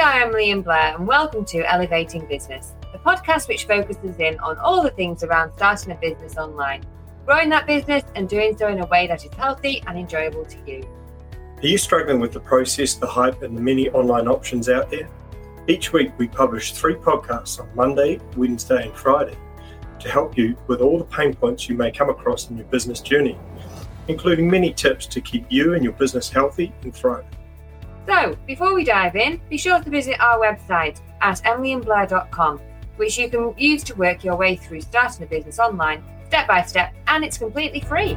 are Emily and Blair, and welcome to Elevating Business, the podcast which focuses in on all the things around starting a business online, growing that business, and doing so in a way that is healthy and enjoyable to you. Are you struggling with the process, the hype, and the many online options out there? Each week, we publish three podcasts on Monday, Wednesday, and Friday to help you with all the pain points you may come across in your business journey, including many tips to keep you and your business healthy and thriving. So, before we dive in, be sure to visit our website at emilyandblair.com, which you can use to work your way through starting a business online step by step, and it's completely free.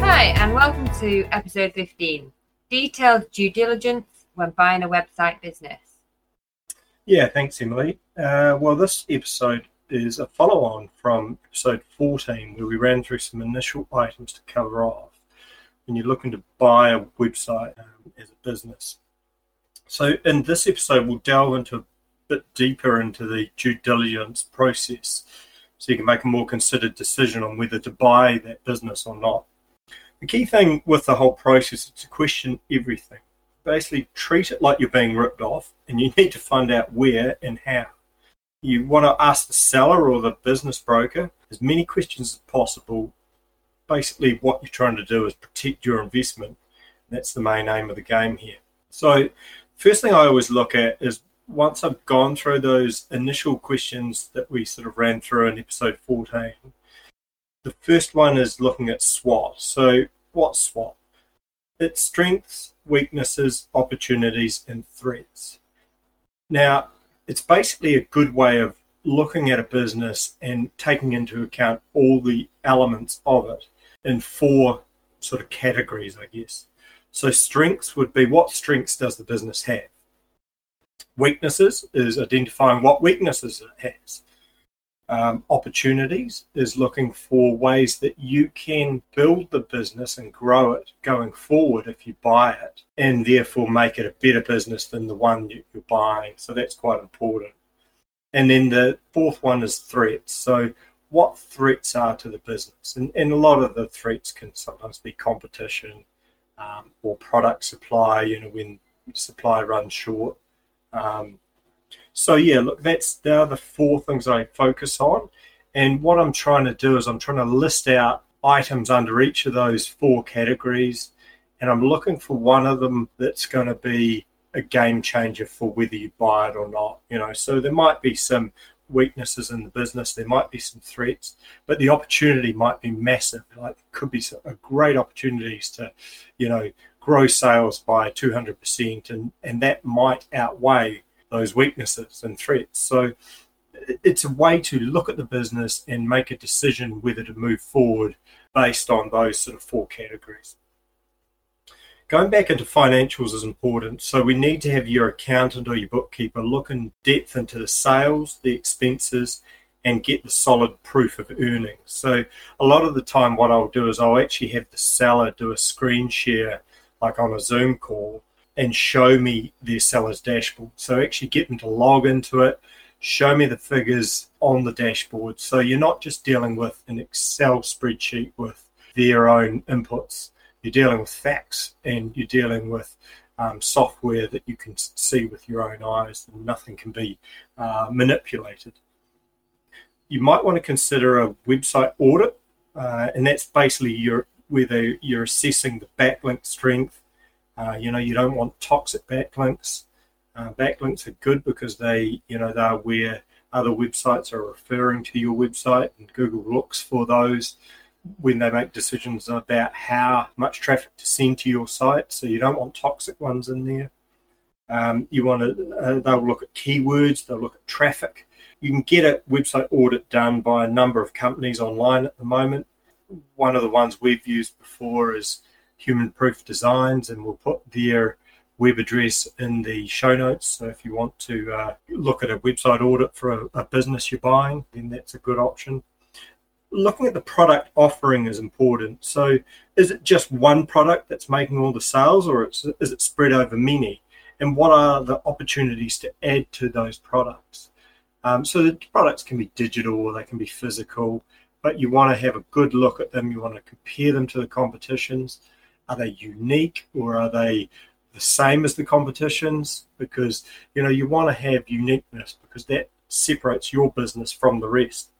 Hi, and welcome to episode 15 Detailed Due Diligence when Buying a Website Business. Yeah, thanks, Emily. Uh, well, this episode is a follow on from episode 14, where we ran through some initial items to cover off when you're looking to buy a website um, as a business. So, in this episode, we'll delve into a bit deeper into the due diligence process so you can make a more considered decision on whether to buy that business or not. The key thing with the whole process is to question everything. Basically, treat it like you're being ripped off, and you need to find out where and how you want to ask the seller or the business broker as many questions as possible. Basically, what you're trying to do is protect your investment. That's the main aim of the game here. So, first thing I always look at is once I've gone through those initial questions that we sort of ran through in episode 14, the first one is looking at SWOT. So, what's SWOT? It's strengths, weaknesses, opportunities, and threats. Now, it's basically a good way of looking at a business and taking into account all the elements of it in four sort of categories, I guess. So, strengths would be what strengths does the business have? Weaknesses is identifying what weaknesses it has um, opportunities is looking for ways that you can build the business and grow it going forward if you buy it and therefore make it a better business than the one you're buying. So that's quite important. And then the fourth one is threats. So what threats are to the business? And, and a lot of the threats can sometimes be competition um, or product supply, you know, when supply runs short. Um, so yeah, look, that's now the four things I focus on. And what I'm trying to do is I'm trying to list out items under each of those four categories. And I'm looking for one of them that's going to be a game changer for whether you buy it or not. You know, so there might be some weaknesses in the business, there might be some threats, but the opportunity might be massive. Like could be a great opportunities to, you know, grow sales by 200%, and and that might outweigh those weaknesses and threats. So it's a way to look at the business and make a decision whether to move forward based on those sort of four categories. Going back into financials is important. So we need to have your accountant or your bookkeeper look in depth into the sales, the expenses, and get the solid proof of earnings. So a lot of the time, what I'll do is I'll actually have the seller do a screen share, like on a Zoom call, and show me their seller's dashboard. So actually get them to log into it, show me the figures on the dashboard. So you're not just dealing with an Excel spreadsheet with their own inputs. You're dealing with facts and you're dealing with um, software that you can see with your own eyes and nothing can be uh, manipulated. You might want to consider a website audit, uh, and that's basically your whether you're assessing the backlink strength, uh, you know, you don't want toxic backlinks. Uh, backlinks are good because they, you know, they're where other websites are referring to your website, and Google looks for those when they make decisions about how much traffic to send to your site. So you don't want toxic ones in there. Um, you want to, uh, they'll look at keywords, they'll look at traffic. You can get a website audit done by a number of companies online at the moment. One of the ones we've used before is Human Proof Designs, and we'll put their web address in the show notes. So if you want to uh, look at a website audit for a, a, business you're buying, then that's a good option. Looking at the product offering is important. So is it just one product that's making all the sales, or is it spread over many? And what are the opportunities to add to those products? Um, so the products can be digital or they can be physical, but you want to have a good look at them. You want to compare them to the competitions Are they unique or are they the same as the competitions? Because you know you want to have uniqueness because that separates your business from the rest.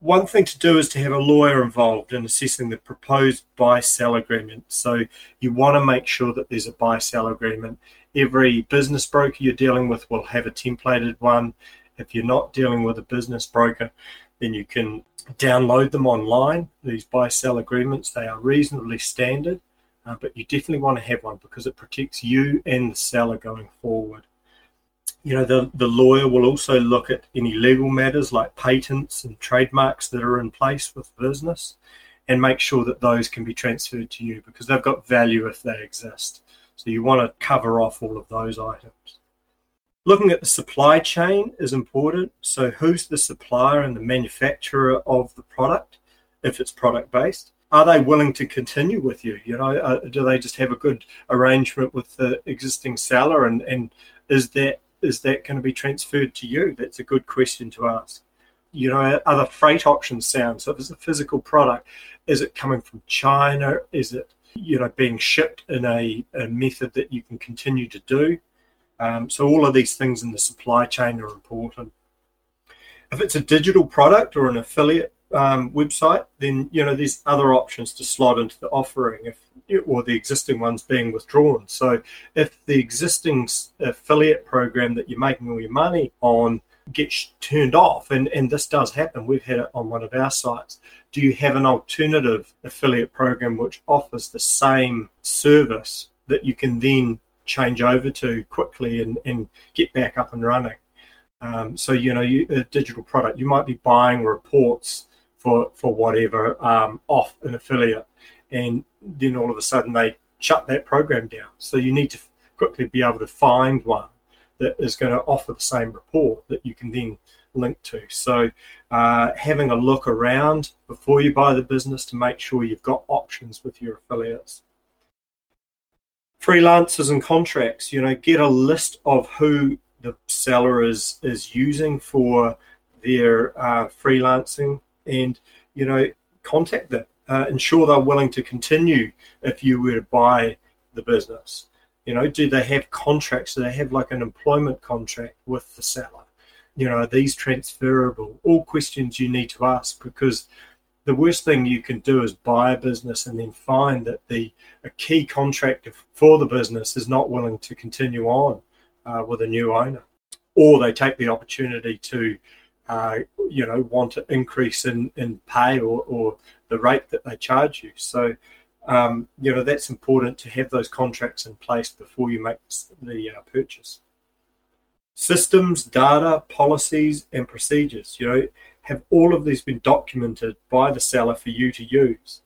One thing to do is to have a lawyer involved in assessing the proposed buy sell agreement. So you want to make sure that there's a buy sell agreement. Every business broker you're dealing with will have a templated one. If you're not dealing with a business broker, then you can download them online. These buy sell agreements, they are reasonably standard, uh, but you definitely want to have one because it protects you and the seller going forward. You know, the, the lawyer will also look at any legal matters like patents and trademarks that are in place with business and make sure that those can be transferred to you because they've got value if they exist. So you want to cover off all of those items. Looking at the supply chain is important. So, who's the supplier and the manufacturer of the product, if it's product based? Are they willing to continue with you? You know, uh, do they just have a good arrangement with the existing seller, and and is that is that going to be transferred to you? That's a good question to ask. You know, are the freight options sound? So, if it's a physical product, is it coming from China? Is it you know being shipped in a, a method that you can continue to do? Um, so all of these things in the supply chain are important. If it's a digital product or an affiliate um, website, then you know there's other options to slot into the offering if or the existing ones being withdrawn. So if the existing affiliate program that you're making all your money on gets turned off, and, and this does happen, we've had it on one of our sites. Do you have an alternative affiliate program which offers the same service that you can then change over to quickly and, and get back up and running. Um, so you know, you, a digital product, you might be buying reports for for whatever um, off an affiliate, and then all of a sudden they shut that program down. So you need to quickly be able to find one that is going to offer the same report that you can then link to. So uh, having a look around before you buy the business to make sure you've got options with your affiliates freelancers and contracts you know get a list of who the seller is is using for their uh, freelancing and you know contact them uh, ensure they're willing to continue if you were to buy the business. You know do they have contracts? Do they have like an employment contract with the seller? You know are these transferable? All questions you need to ask because the worst thing you can do is buy a business and then find that the a key contractor for the business is not willing to continue on uh, with a new owner, or they take the opportunity to, uh, you know, want to increase in, in pay or, or the rate that they charge you. So, um, you know, that's important to have those contracts in place before you make the uh, purchase. Systems, data, policies, and procedures. You know, have all of these been documented by the seller for you to use.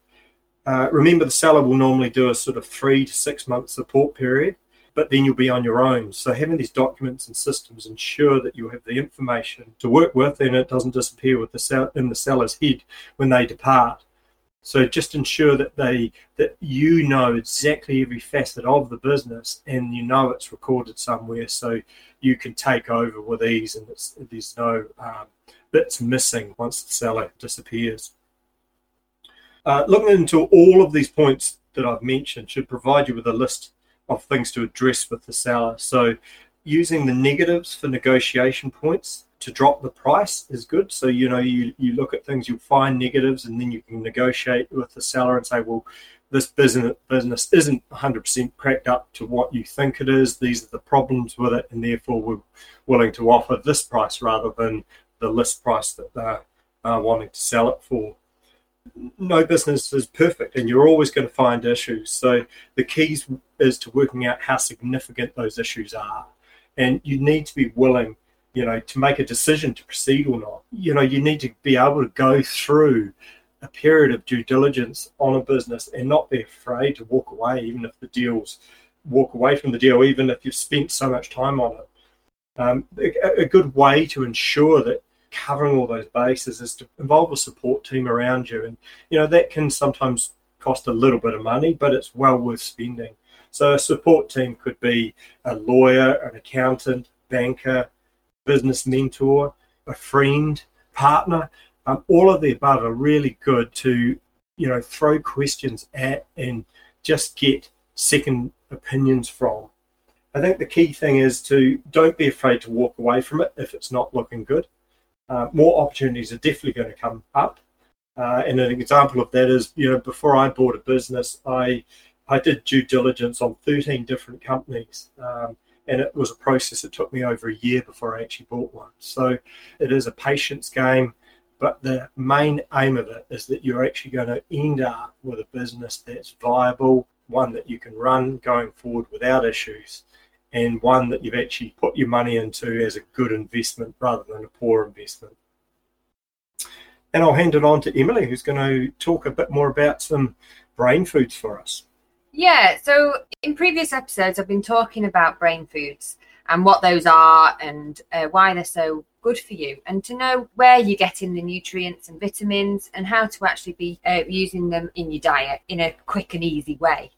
Uh, remember, the seller will normally do a sort of three to six month support period, but then you'll be on your own. So, having these documents and systems ensure that you have the information to work with and it doesn't disappear with the sell- in the seller's head when they depart. So, just ensure that they that you know exactly every facet of the business and you know it's recorded somewhere, so you can take over with ease and there's no um, bits missing once the seller disappears. Uh, looking into all of these points that I've mentioned should provide you with a list of things to address with the seller. So, using the negatives for negotiation points to drop the price is good. So, you know, you, you look at things, you'll find negatives, and then you can negotiate with the seller and say, well, this business business isn't 100% cracked up to what you think it is. These are the problems with it, and therefore we're willing to offer this price rather than the list price that they're uh, wanting to sell it for. No business is perfect, and you're always going to find issues. So the keys is to working out how significant those issues are, and you need to be willing, you know, to make a decision to proceed or not. You know, you need to be able to go through a period of due diligence on a business and not be afraid to walk away, even if the deals walk away from the deal, even if you've spent so much time on it. Um, a, a, good way to ensure that covering all those bases is to involve a support team around you. And, you know, that can sometimes cost a little bit of money, but it's well worth spending. So a support team could be a lawyer, an accountant, banker, business mentor, a friend, partner. Um, all of the above are really good to you know, throw questions at and just get second opinions from. I think the key thing is to don't be afraid to walk away from it if it's not looking good. Uh, more opportunities are definitely going to come up. Uh, and an example of that is, you know, before I bought a business, I I did due diligence on 13 different companies. Um, and it was a process that took me over a year before I actually bought one. So it is a patience game, but the main aim of it is that you're actually going to end up with a business that's viable, one that you can run going forward without issues, and one that you've actually put your money into as a good investment rather than a poor investment. And I'll hand it on to Emily, who's going to talk a bit more about some brain foods for us. Yeah, so in previous episodes, I've been talking about brain foods and what those are and uh, why they're so good for you, and to know where you're getting the nutrients and vitamins and how to actually be uh, using them in your diet in a quick and easy way.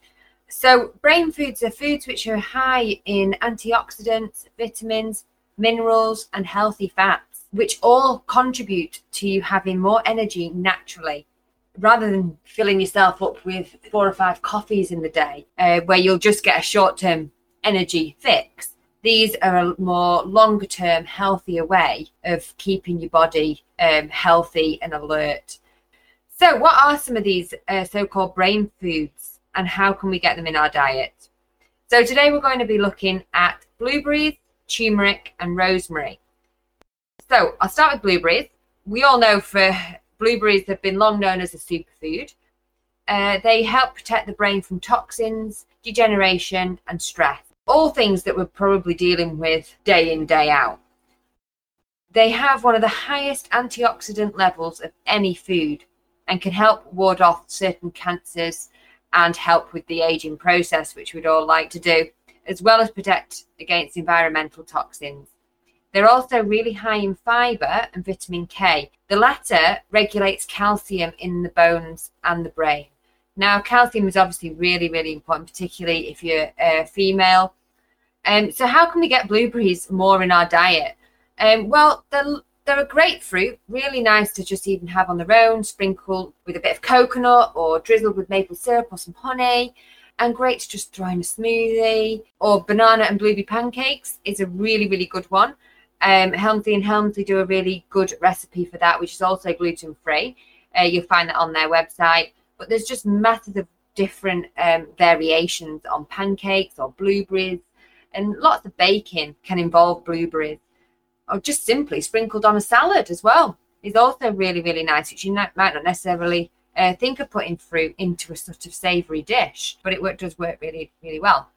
So, brain foods are foods which are high in antioxidants, vitamins, minerals, and healthy fats, which all contribute to you having more energy naturally rather than filling yourself up with four or five coffees in the day, uh, where you'll just get a short term energy fix, these are a more longer term, healthier way of keeping your body um, healthy and alert. So, what are some of these uh, so called brain foods and how can we get them in our diet? So, today we're going to be looking at blueberries, turmeric, and rosemary. So, I'll start with blueberries. We all know for Blueberries have been long known as a superfood. Uh, they help protect the brain from toxins, degeneration, and stress. All things that we're probably dealing with day in, day out. They have one of the highest antioxidant levels of any food and can help ward off certain cancers and help with the aging process, which we'd all like to do, as well as protect against environmental toxins. They're also really high in fiber and vitamin K. The latter regulates calcium in the bones and the brain. Now, calcium is obviously really, really important, particularly if you're a female. Um, so, how can we get blueberries more in our diet? Um, well, they're, they're a great fruit, really nice to just even have on their own, sprinkled with a bit of coconut or drizzled with maple syrup or some honey and great to just throw in a smoothie or banana and blueberry pancakes is a really really good one um, Hemsley and Hemsley do a really good recipe for that, which is also gluten free. Uh, you'll find that on their website. But there's just methods of different um, variations on pancakes or blueberries, and lots of baking can involve blueberries, or just simply sprinkled on a salad as well. Is also really really nice, which you might not necessarily uh, think of putting fruit into a sort of savoury dish, but it does work really really well.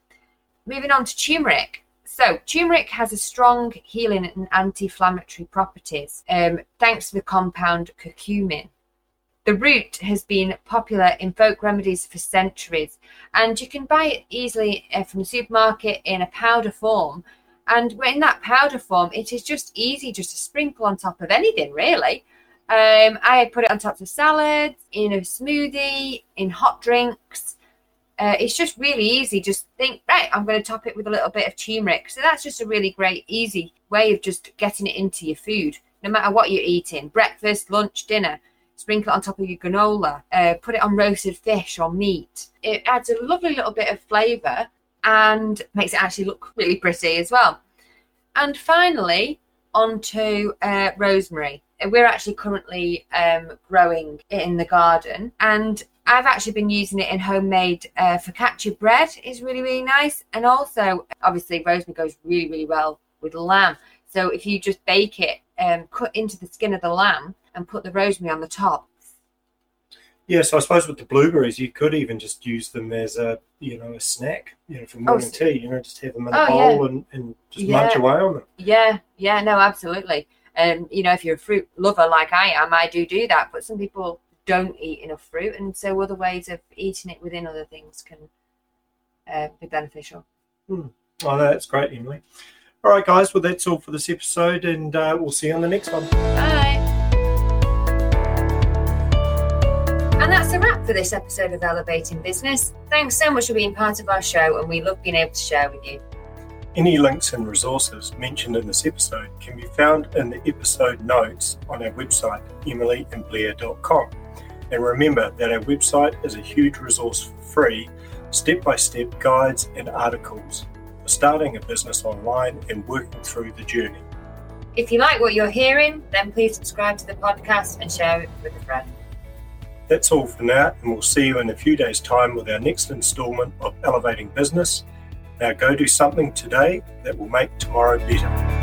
Moving on to turmeric. So, turmeric has a strong healing and anti inflammatory properties um, thanks to the compound curcumin. The root has been popular in folk remedies for centuries, and you can buy it easily uh, from the supermarket in a powder form. And in that powder form, it is just easy just to sprinkle on top of anything, really. Um, I put it on top of salads, in a smoothie, in hot drinks. Uh, it's just really easy. Just think, right, I'm going to top it with a little bit of turmeric. So that's just a really great, easy way of just getting it into your food, no matter what you're eating breakfast, lunch, dinner. Sprinkle it on top of your granola, uh, put it on roasted fish or meat. It adds a lovely little bit of flavour and makes it actually look really pretty as well. And finally, onto uh, rosemary. We're actually currently um, growing it in the garden, and I've actually been using it in homemade uh, focaccia bread. is really really nice, and also obviously rosemary goes really really well with lamb. So if you just bake it, um, cut into the skin of the lamb and put the rosemary on the top. Yeah, so I suppose with the blueberries, you could even just use them as a you know a snack, you know, for morning oh, tea. You know, just have them in a oh, bowl yeah. and, and just yeah. munch away on them. Yeah, yeah, no, absolutely. And you know, if you're a fruit lover like I am, I do do that. But some people don't eat enough fruit, and so other ways of eating it within other things can uh, be beneficial. Mm. Oh, that's great, Emily. All right, guys. Well, that's all for this episode, and uh, we'll see you on the next one. Bye. For this episode of Elevating Business. Thanks so much for being part of our show, and we love being able to share with you. Any links and resources mentioned in this episode can be found in the episode notes on our website, emilyandblair.com. And remember that our website is a huge resource for free, step by step guides and articles for starting a business online and working through the journey. If you like what you're hearing, then please subscribe to the podcast and share it with a friend. That's all for now, and we'll see you in a few days' time with our next installment of Elevating Business. Now go do something today that will make tomorrow better.